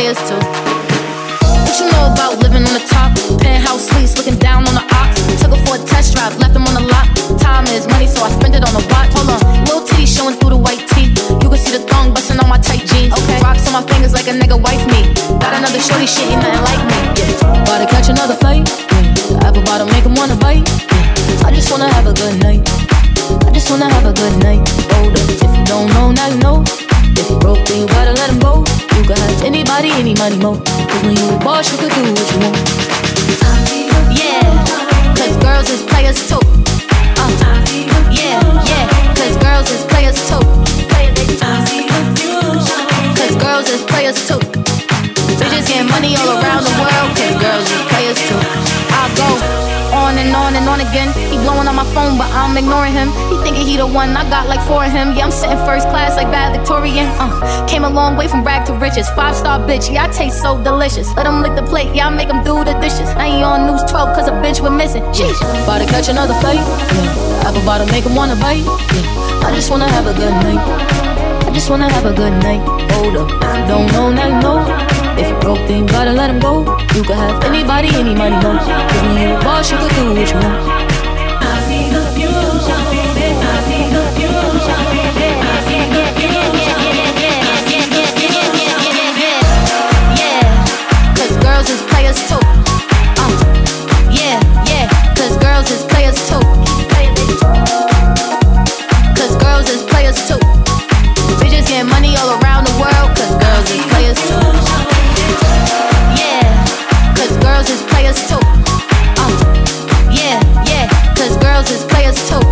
players too. What you know about living on the top? Penthouse suites, looking down on the ox. Took her for a test drive, left them on the lot. Time is money, so I spend it on the watch. Hold on, little titty showing through the white tee. You can see the thong busting on my tight jeans. Okay, rocks on my fingers like a nigga wife me. Got another shorty, shit, ain't nothing like me. Yeah. About to catch another fight. Yeah. Apple bottom make him wanna bite. Yeah. I just wanna have a good night. I just wanna have a good night. Hold up, if you don't know, now you know. If you broke, then you gotta let him go. You can have anybody, any money, mo. Cause when you a boss, you can do what you want. Yeah, cause girls is players too. Uh, yeah, yeah, cause girls is players too. Uh, cause girls is players too. Bitches getting money all around the world, cause girls is players too. I'll go bitch, yeah, I taste so delicious. Let them lick the plate, yeah, I make them do the dishes. I ain't on news 12 cause a bitch we're missing. Sheesh. About to catch another fight, yeah. Apple bottom make them wanna bite, yeah. I just wanna have a good night. I just wanna have a good night. Hold up, don't know, now you know. If you broke, then you gotta let him go. You could have anybody, any money, no. Cause when you're a boss, you could do what you want. Girls is players too. Uh, yeah, yeah, cause girls is players too. Cause girls is players too. Players too. Uh, yeah, yeah, cause girls is players too.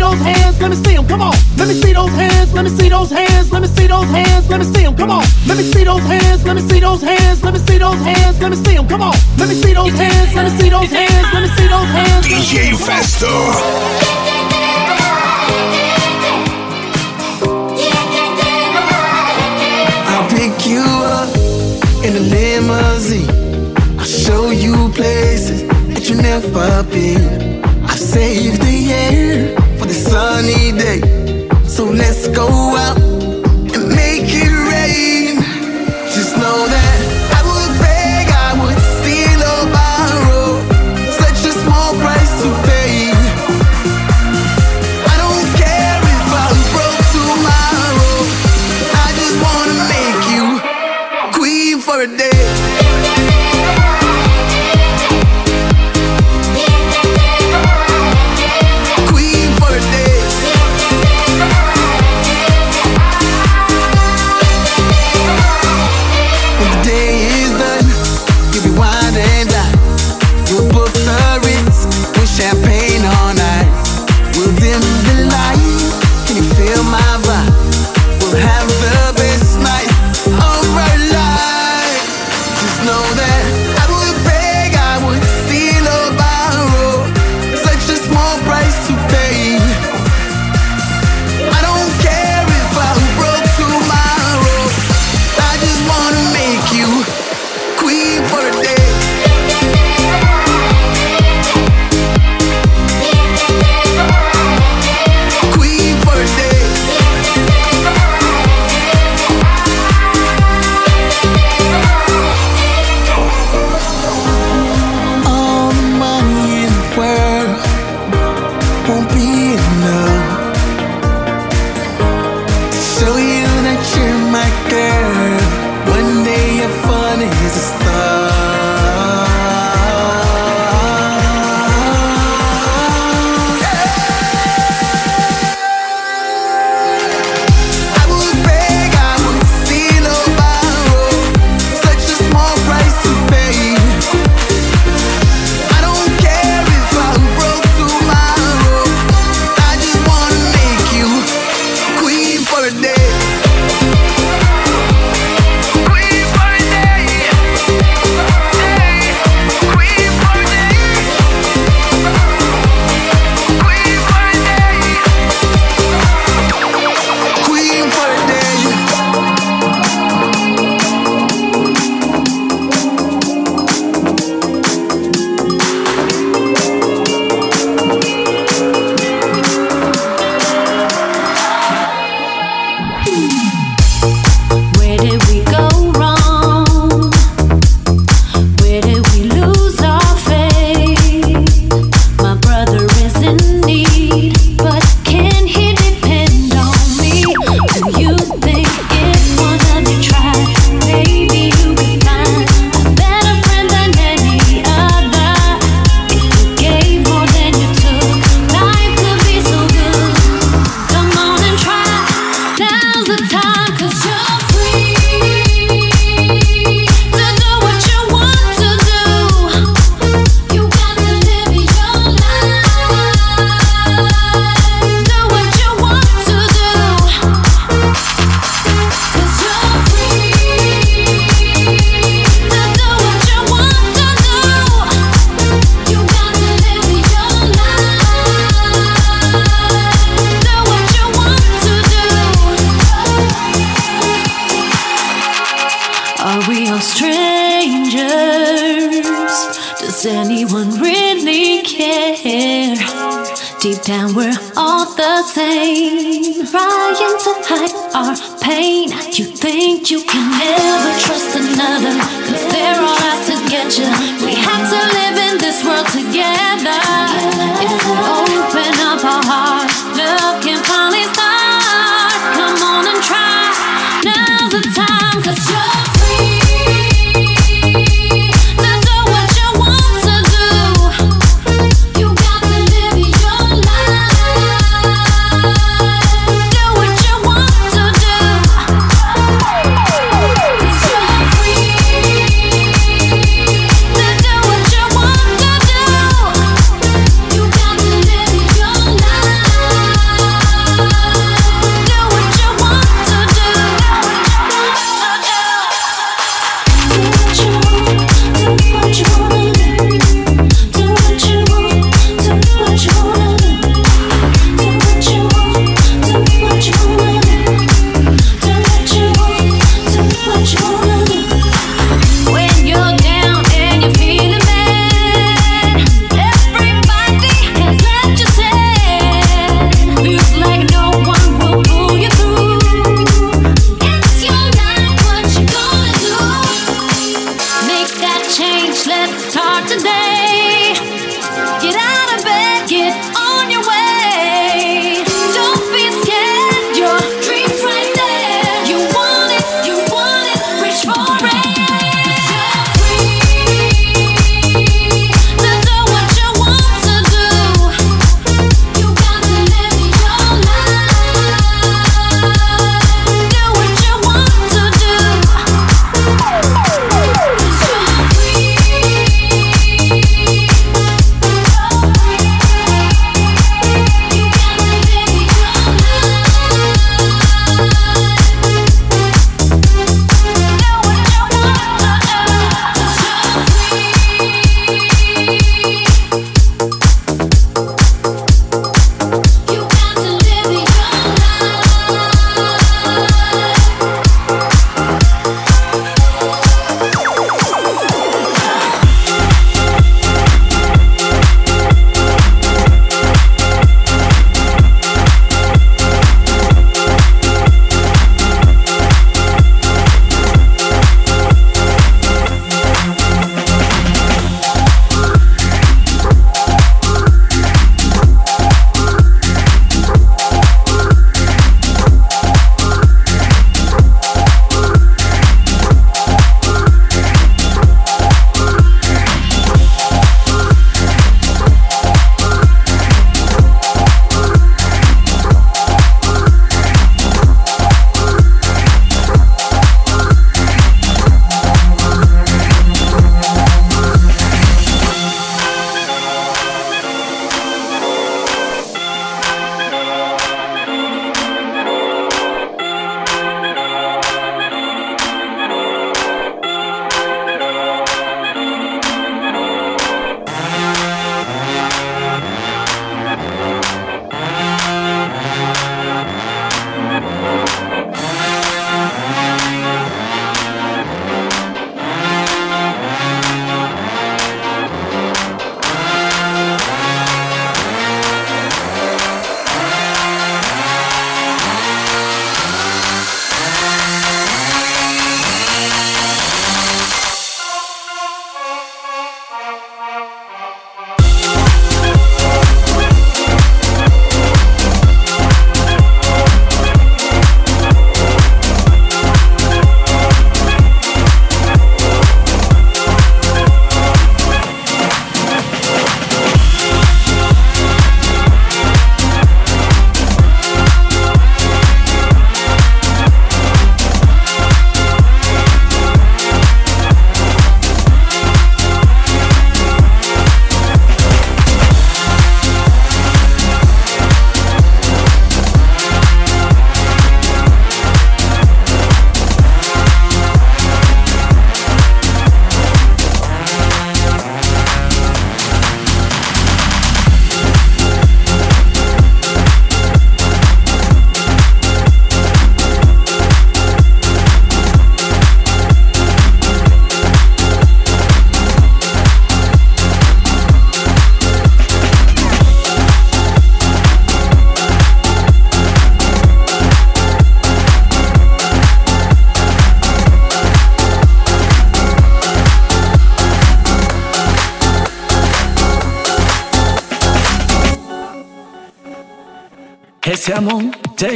those hands, let me see them, come on. Let me see those hands, let me see those hands, let me see those hands, let me see them, come on. Let me see those hands, let me see those hands, let me see those hands, let me see them, come on. Let me see those hands, let me see those hands, let me see those hands. DJ Festo. pick you up in a limousine. I show you places that you never been. I saved the air for the sunny day. So let's go out and make it rain. Just know that I would beg, I would steal or borrow. Such a small price to pay. I don't care if I'm broke tomorrow. I just wanna make you queen for a day.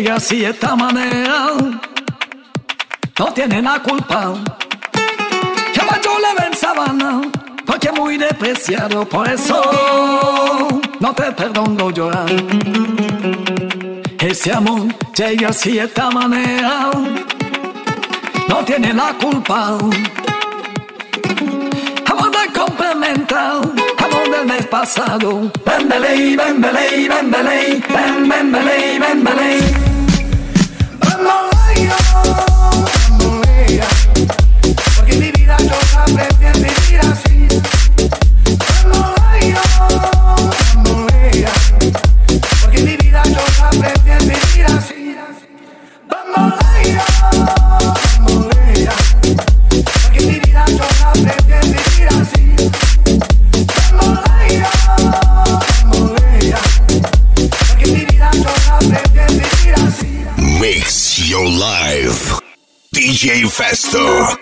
Llega así de esta manera. No tiene la culpa. Que yo le ven porque muy despreciado. Por eso no te perdono llorar. Ese amor llega así de esta manera. No tiene la culpa. Amor de complementar del mes pasado. Ven, belay, ven, belay, ven, belay, porque mi vida yo aprendí a vivir. Your life. DJ Festo.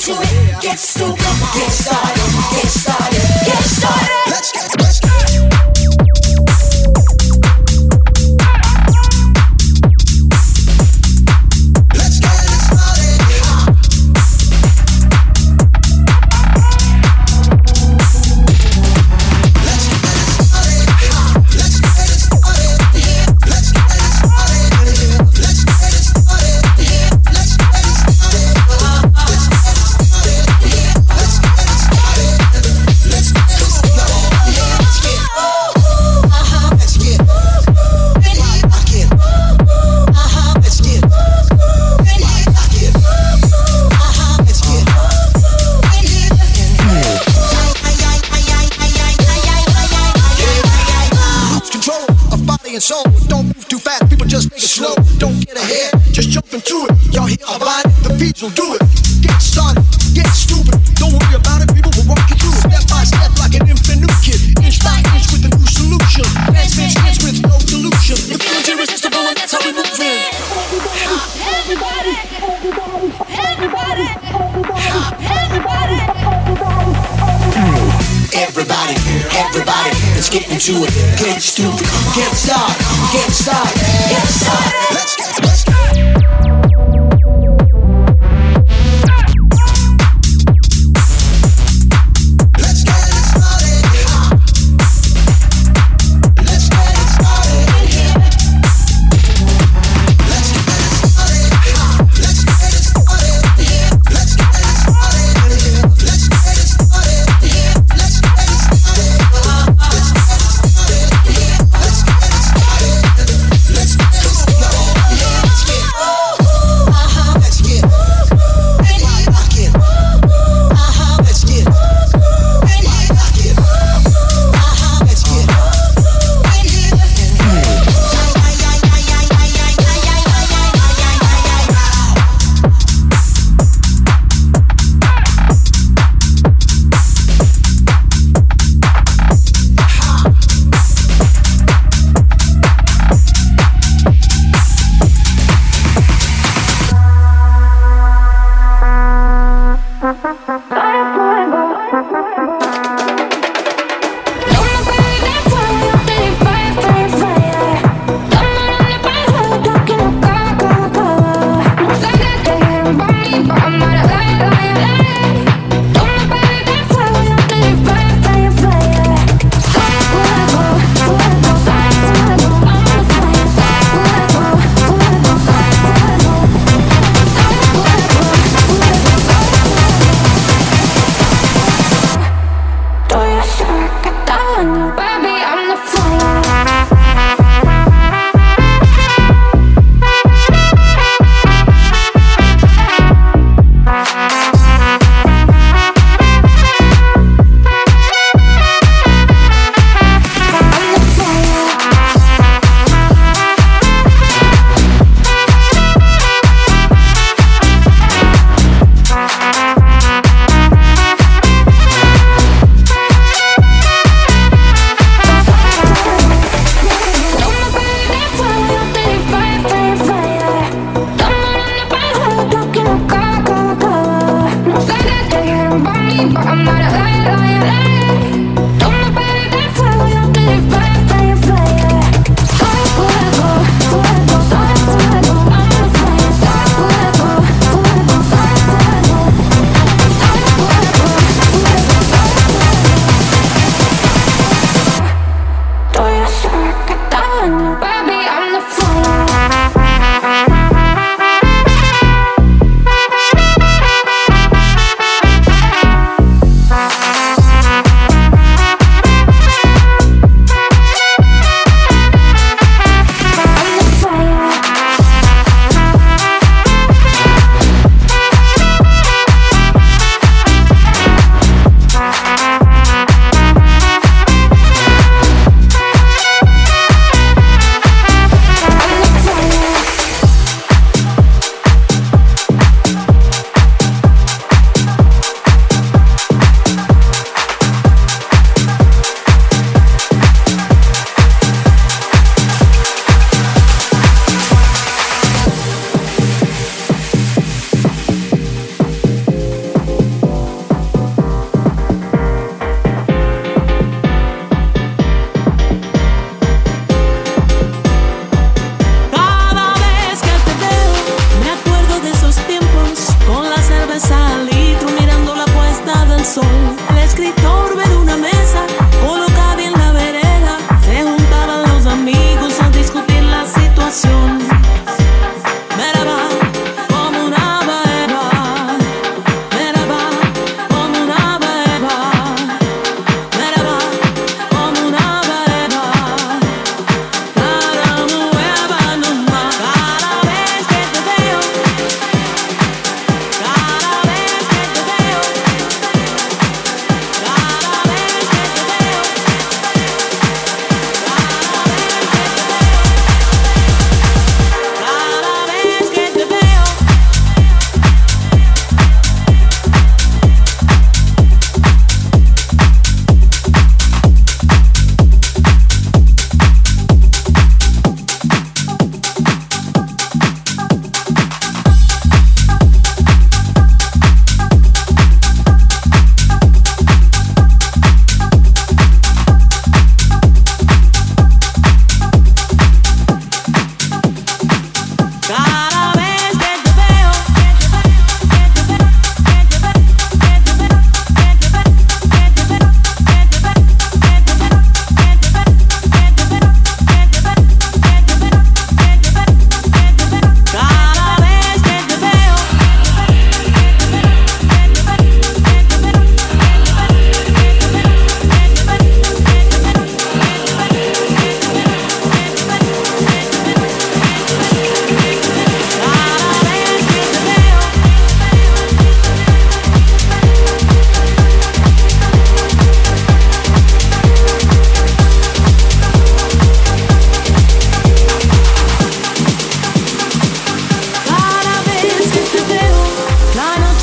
to it, get stupid, get started, get started, get started. Let's get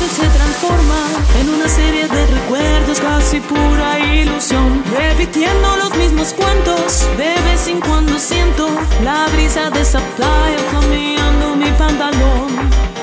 se transforma en una serie de recuerdos, casi pura ilusión. Repitiendo los mismos cuentos, de vez en cuando siento la brisa de esa playa flameando mi pantalón.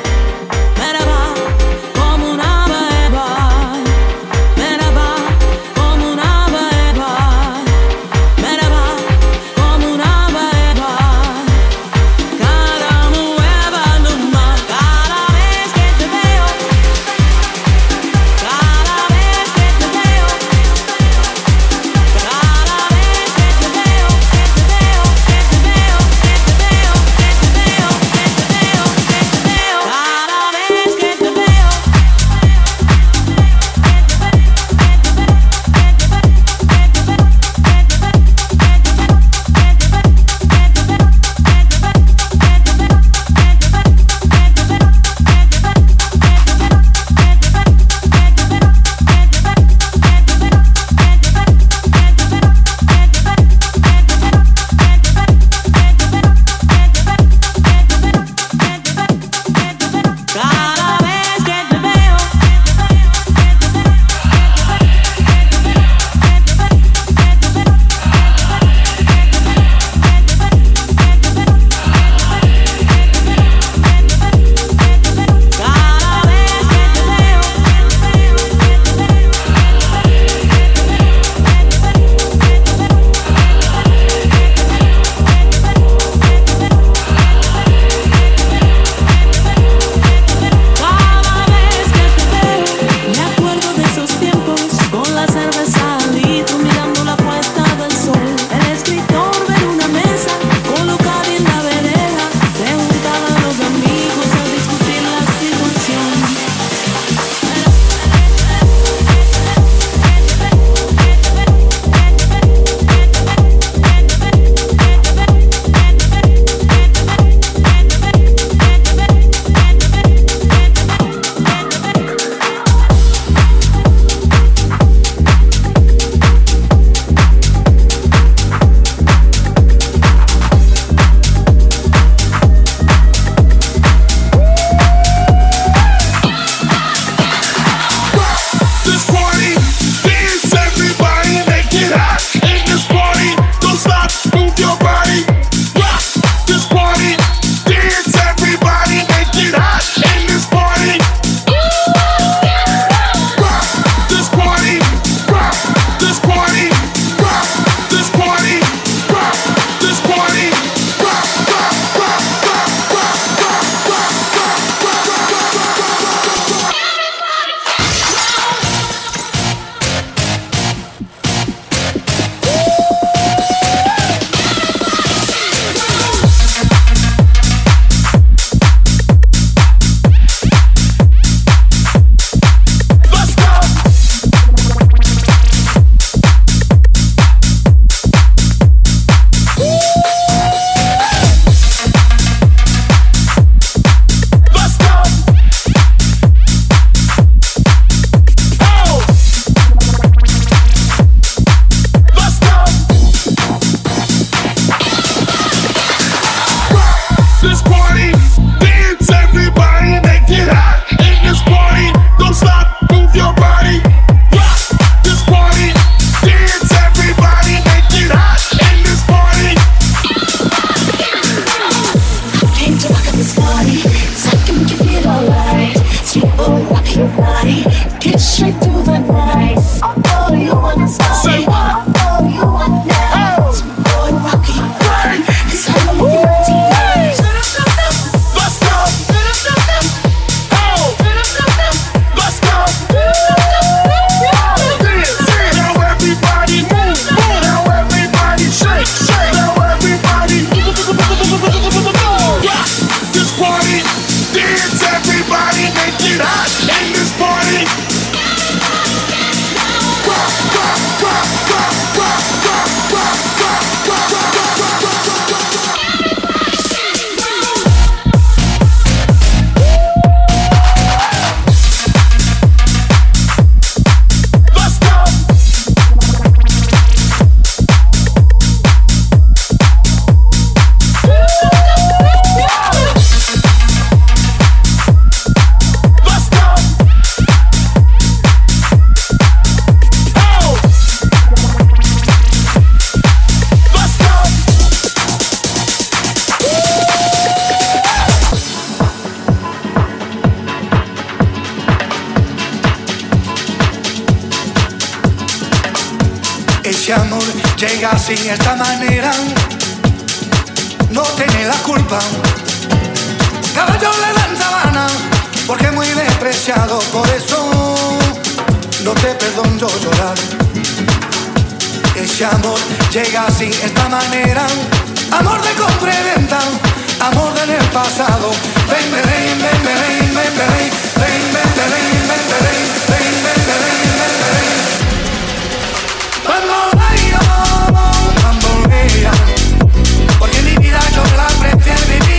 Por eso no te perdono llorar. Ese amor llega así, esta manera, amor de compra amor del el pasado. Ven, ven, ven, ven, ven, ven, ven, ven, ven, ven, ven, ven, ven, ven, ven, Bambolea, bambolea, porque mi vida yo la prefiero vivir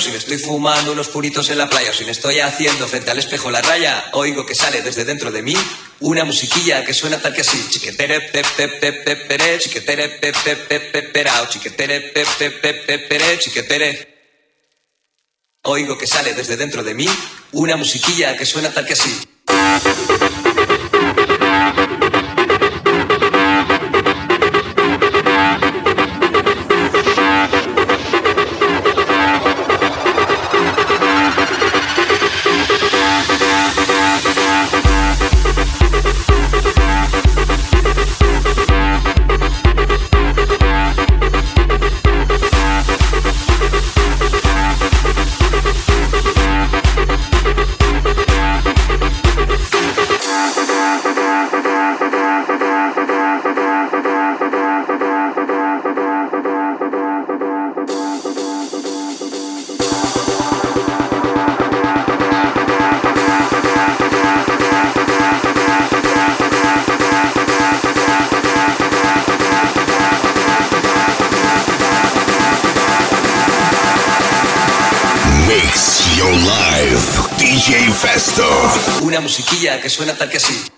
si me estoy fumando unos puritos en la playa, si me estoy haciendo frente al espejo la raya, oigo que sale desde dentro de mí una musiquilla que suena tal que así. Chiquetere chiquetere chiquetere chiquetere. Oigo que sale desde dentro de mí una musiquilla que suena tal que así. Musiquilla que suena tal que así.